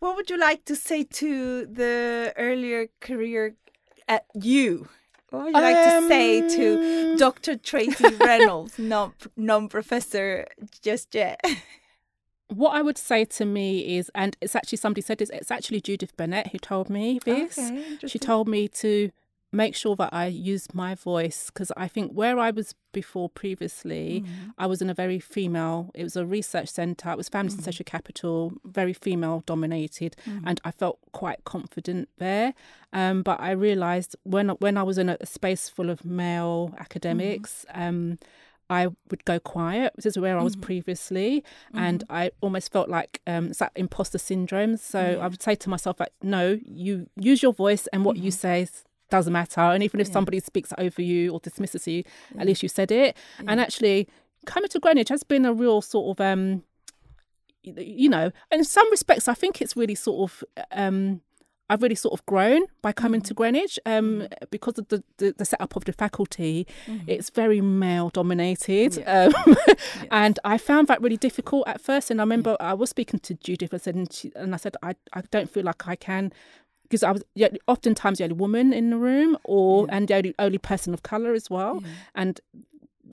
what would you like to say to the earlier career at you? What would you like to say to Um, Dr. Tracey Reynolds, non non professor just yet? What I would say to me is, and it's actually somebody said this. It's actually Judith Bennett who told me this. Okay, she told me to make sure that I use my voice because I think where I was before previously, Mm-hmm. I was in a very female. It was a research centre. It was families Mm-hmm. and social capital, very female dominated, and I felt quite confident there. Um, but I realised when when I was in a, space full of male academics. Mm-hmm. Um, I would go quiet. This is where I was previously, and I almost felt like um, it's that imposter syndrome. So I would say to myself, like, no, you use your voice, and what you say doesn't matter. And even if somebody speaks over you or dismisses you, at least you said it. And actually, coming to Greenwich has been a real sort of, um, you know, in some respects, I think it's really sort of. Um, I've really sort of grown by coming to Greenwich um, because of the, the, the setup of the faculty. It's very male dominated. Um, and I found that really difficult at first. And I remember I was speaking to Judith I said, and, she, and I said, I, I don't feel like I can. Because I was yeah, oftentimes the only woman in the room, or and the only, only person of color as well, and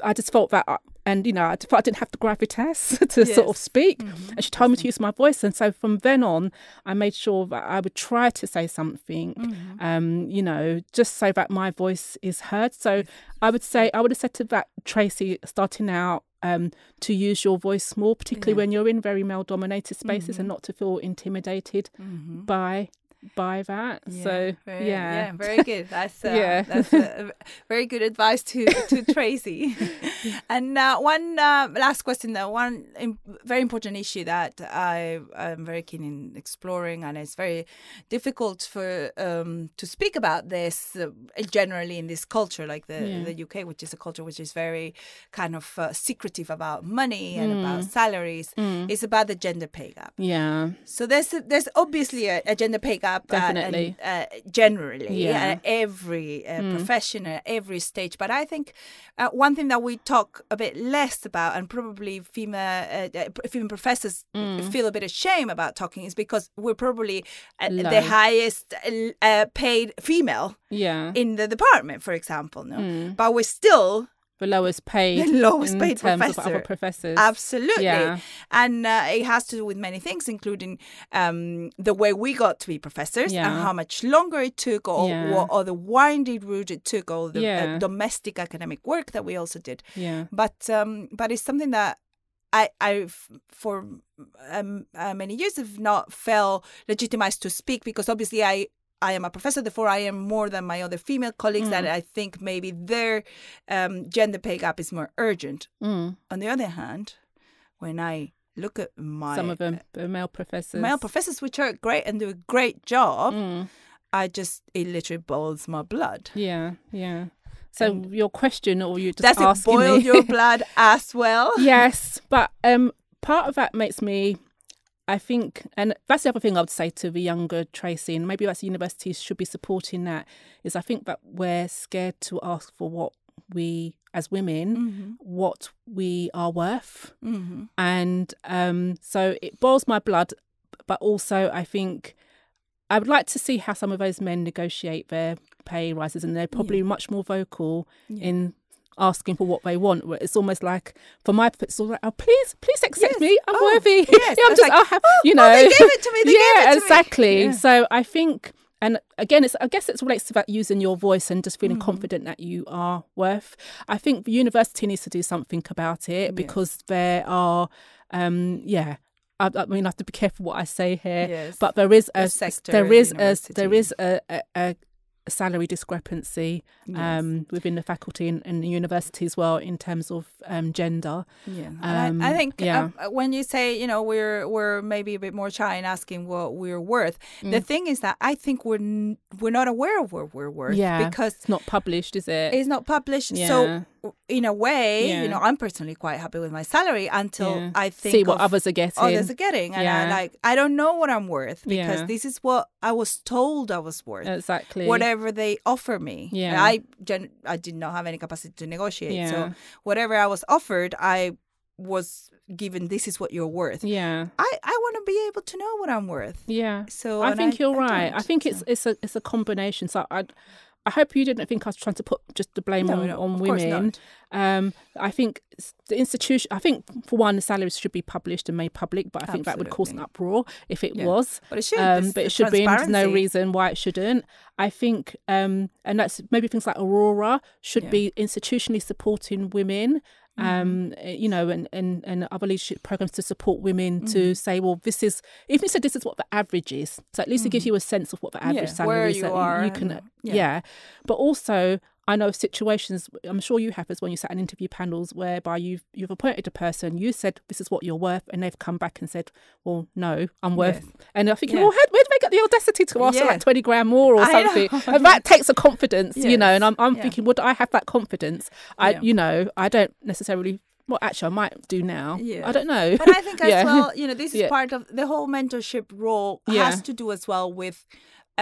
I just felt that, I, and you know, I felt I didn't have the gravitas to sort of Yes. speak. And she told me to use my voice, and so from then on, I made sure that I would try to say something, um, you know, just so that my voice is heard. So I would say I would have said to that Tracey starting out. Um, to use your voice more, particularly when you're in very male-dominated spaces, and not to feel intimidated by by that. So very, yeah, very good. That's uh, Yeah. that's a very good advice to to Tracey. and uh, one uh, last question, though, one very important issue that I am very keen in exploring, and it's very difficult for um, to speak about this uh, generally in this culture, like the Yeah. the UK, which is a culture which is very kind of uh, secretive about money and Mm. about salaries. It's about the gender pay gap. yeah, So there's there's obviously a, a gender pay gap, uh, Definitely. and, uh, generally, Yeah. at every uh, profession, at every stage. But I think uh, one thing that we talk a bit less about, and probably female uh, uh, female professors feel a bit ashamed about talking, is because we're probably uh, the highest uh, paid female yeah. in the department, for example. No, but we're still the lowest paid, The lowest in paid terms of professor. other professors. Absolutely. Yeah. And uh, it has to do with many things, including um, the way we got to be professors and how much longer it took, or, Yeah. or, or the winding route it took, or the uh, domestic academic work that we also did. Yeah, But um, but it's something that I I've for um, uh, many years have not felt legitimized to speak because obviously I. I am a professor, therefore I am more than my other female colleagues, and Mm. I think maybe their um, gender pay gap is more urgent. mm. On the other hand, when I look at my some of them male professors. male professors, which are great and do a great job, Mm. I just it literally boils my blood. Yeah, yeah. So your question, or you just Does it boil me? your blood as well? yes, but um, part of that makes me, I think, and that's the other thing I would say to the younger Tracey, and maybe that's universities should be supporting that. Is I think that we're scared to ask for what we, as women, Mm-hmm. what we are worth, Mm-hmm. and um, so it boils my blood. But also, I think I would like to see how some of those men negotiate their pay rises, and they're probably much more vocal in asking for what they want. Where it's almost like, for my, it's all like, oh, please, please accept Yes. me. I'm Oh, worthy. yes. Yeah, I I'm just, like, I'll have, you oh, know. they gave it to me, they gave yeah, it to me. exactly. Yeah. So I think and again, it's I guess it relates to about using your voice and just feeling Mm. confident that you are worth. I think the university needs to do something about it because there are, um, yeah. I, I mean, I have to be careful what I say here, Yes. but there is a sector there is a there is a, a, a salary discrepancy Yes. um, within the faculty and, and the university as well in terms of um, gender. Yeah, Um, I, I think yeah. uh, when you say you know we're we're maybe a bit more shy in asking what we're worth, the thing is that I think we're n- we're not aware of what we're worth Yeah, because It's not published, is it? it's not published. Yeah. So in a way, Yeah. you know, I'm personally quite happy with my salary until Yeah. I think See what others are getting. others are getting, and I Yeah. like I don't know what I'm worth because this is what I was told I was worth. exactly. Whatever they offer me, Yeah. And I gen- I did not have any capacity to negotiate. Yeah. So whatever I was offered, I was given. This is what you're worth. Yeah. I, I want to be able to know what I'm worth. Yeah. So I think you're I right. I think so. it's it's a it's a combination. So I I hope you didn't think I was trying to put just the blame No, on, no, on women. Um, I think the institution. I think for one, the salaries should be published and made public. But I think that would cause an uproar if it Yeah. was. But it should. Um, but it should be. and There's no reason why it shouldn't. I think, um, and that's maybe things like Aurora should Yeah. be institutionally supporting women. Mm-hmm. Um, eh, you know, and, and, and other leadership programs to support women Mm-hmm. to say, well, this is even if you said this is what the average is. So at least it gives you a sense of what the average Mm-hmm. Yeah, salary is. you that you can, and- yeah. yeah. But also, I know of situations. I'm sure you have as when you sat in interview panels whereby you've you've appointed a person, you said this is what you're worth, and they've come back and said, well, no, I'm worth. Yes. And I think, Yeah. well, where the audacity to ask for like 20 grand more or something? And that takes a confidence, you know. And I'm I'm Yeah. thinking, would I have that confidence? I, Yeah. you know, I don't necessarily. Well, actually, I might do now. Yeah. I don't know. But I think as Yeah. well, you know, this is Yeah. part of the whole mentorship role Yeah. has to do as well with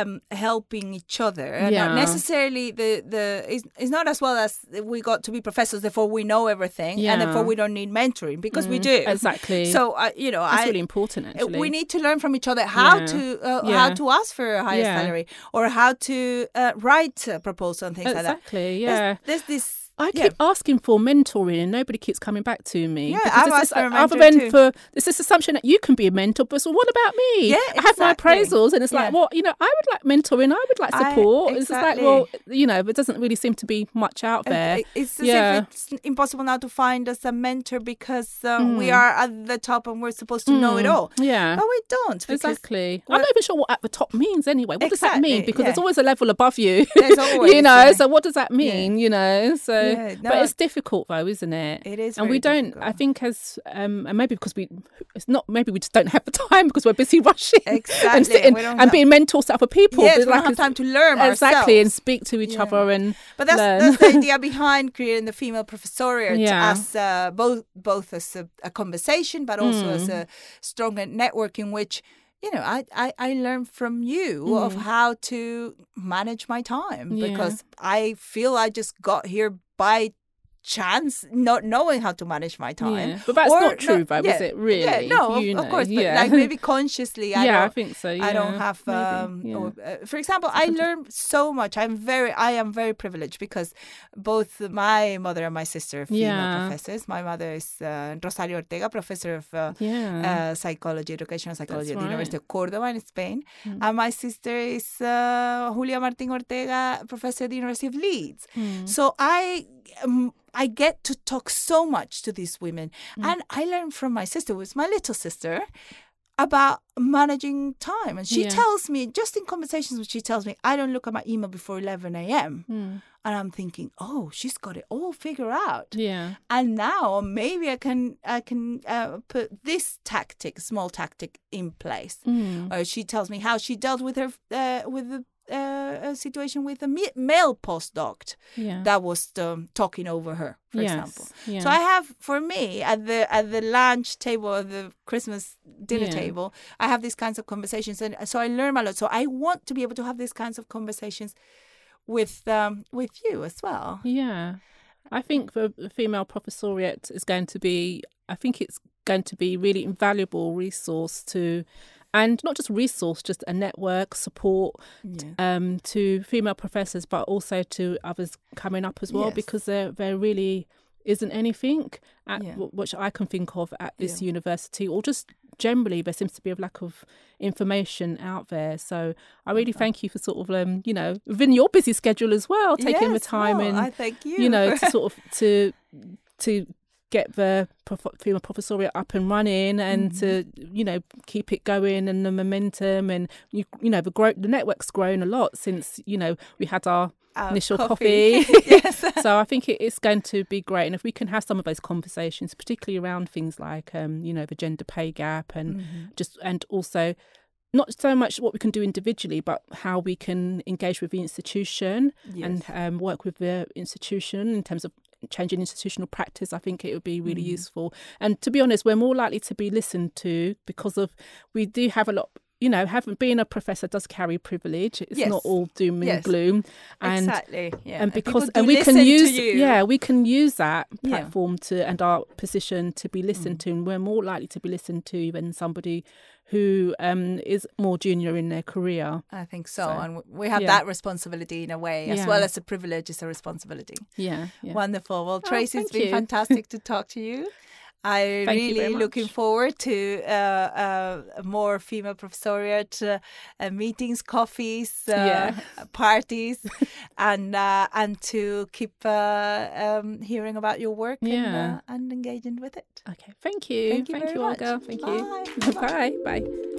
um helping each other Yeah. not necessarily the the it's, it's not as well as we got to be professors therefore we know everything Yeah. and therefore we don't need mentoring because we Mm, do exactly. so uh, you know That's I really important, actually. we need to learn from each other how Yeah. to uh, how to ask for a higher salary or how to uh, write a proposal and things like that. exactly. There's- Yeah. There's, this. I yeah. keep asking for mentoring and nobody keeps coming back to me. Yeah, I've it's asked for a other mentor than too. for there's this assumption that you can be a mentor, but so what about me? Yeah, I have my appraisals and it's like, well, you know, I would like mentoring, I would like I- support. It's just like, well, you know, there doesn't really seem to be much out there. It- It's as Yeah. if it's impossible now to find us a mentor because uh, we Mm. are at the top and we're supposed to know it all. Yeah. But we don't. Exactly. I'm not even sure what at the top means anyway. What does that mean? Exactly, Because there's always a level above you. There's always, you know, yeah. so what does that mean? You know, so Yeah, but it's difficult though, isn't it? It is and we don't. I think as um, and maybe because we, it's not. Maybe we just don't have the time because we're busy rushing Exactly, and sitting and have- being mentors to other people. yes, we don't have time to learn exactly and speak to each Yeah. other and But that's, that's the idea behind creating the female professoriate Yeah. as uh, both both as a, a conversation, but also Mm. as a stronger network in which you know I I, I learn from you of Mm. how to manage my time Yeah. because I feel I just got here by chance not knowing how to manage my time Yeah. But that's Or not true, is yeah, it? Really? yeah no of, You of know, course but yeah. like maybe consciously I yeah, I don't think so. I don't have, um, or, uh, for example, I learned so much. I'm very, I am very privileged because both my mother and my sister are female Yeah. professors. My mother is uh, Rosario Ortega, professor of uh, uh, psychology, educational psychology at the right. University of Cordoba in Spain. Mm. And my sister is uh, Julia Martin Ortega, professor at the University of Leeds. Mm. So I um, I get to talk so much to these women, Mm. and I learned from my sister, who is my little sister, about managing time. And she Yeah. tells me, just in conversations, she tells me, I don't look at my email before eleven a.m. Mm. And I'm thinking, oh, she's got it all figured out. Yeah. And now maybe I can I can uh, put this tactic, small tactic, in place. Mm. Uh, she tells me how she dealt with her uh, with the uh, a situation with a male postdoc Yeah. that was um, talking over her, for yes. example. Yeah. So I have, for me, at the at the lunch table, at the Christmas dinner Yeah. table, I have these kinds of conversations, and so I learn a lot. So I want to be able to have these kinds of conversations with um, with you as well. Yeah. I think the the female professoriate is going to be, I think it's going to be really invaluable resource to, and not just resource, just a network support Yeah. um, to female professors, but also to others coming up as well, Yes. because they're they're really isn't anything at, Yeah. w- which I can think of at this Yeah. university, or just generally there seems to be a lack of information out there. So I really thank you for sort of um, you know within your busy schedule as well, taking the time well, and I thank you. you know to sort of to to get the female professoriate up and running and to you know keep it going and the momentum and you you know the grow the network's grown a lot since you know we had our Our initial coffee. coffee. yes. so I think it, it's going to be great, and if we can have some of those conversations, particularly around things like, um, you know, the gender pay gap, and Mm-hmm. just and also not so much what we can do individually, but how we can engage with the institution and um, work with the institution in terms of changing institutional practice. I think it would be really Mm. useful. And to be honest, we're more likely to be listened to because of we do have a lot. You know, having being a professor does carry privilege. It's Yes. not all doom and Yes. gloom. And exactly. Yeah. and because do and we can use yeah we can use that Yeah. platform to and our position to be listened Mm. to and we're more likely to be listened to than somebody who um is more junior in their career I think so. So, and we have yeah. that responsibility in a way, as Yeah. well as a privilege is a responsibility. yeah yeah Wonderful. Well, Oh, Tracey, it's thank been you. fantastic to talk to you. I'm Thank really looking forward to uh, uh, more female professoriate uh, uh, meetings, coffees, uh, Yeah. parties, and uh, and to keep uh, um, hearing about your work and, Yeah. uh, and engaging with it. okay thank you Thank you very much. olga thank Bye. you bye bye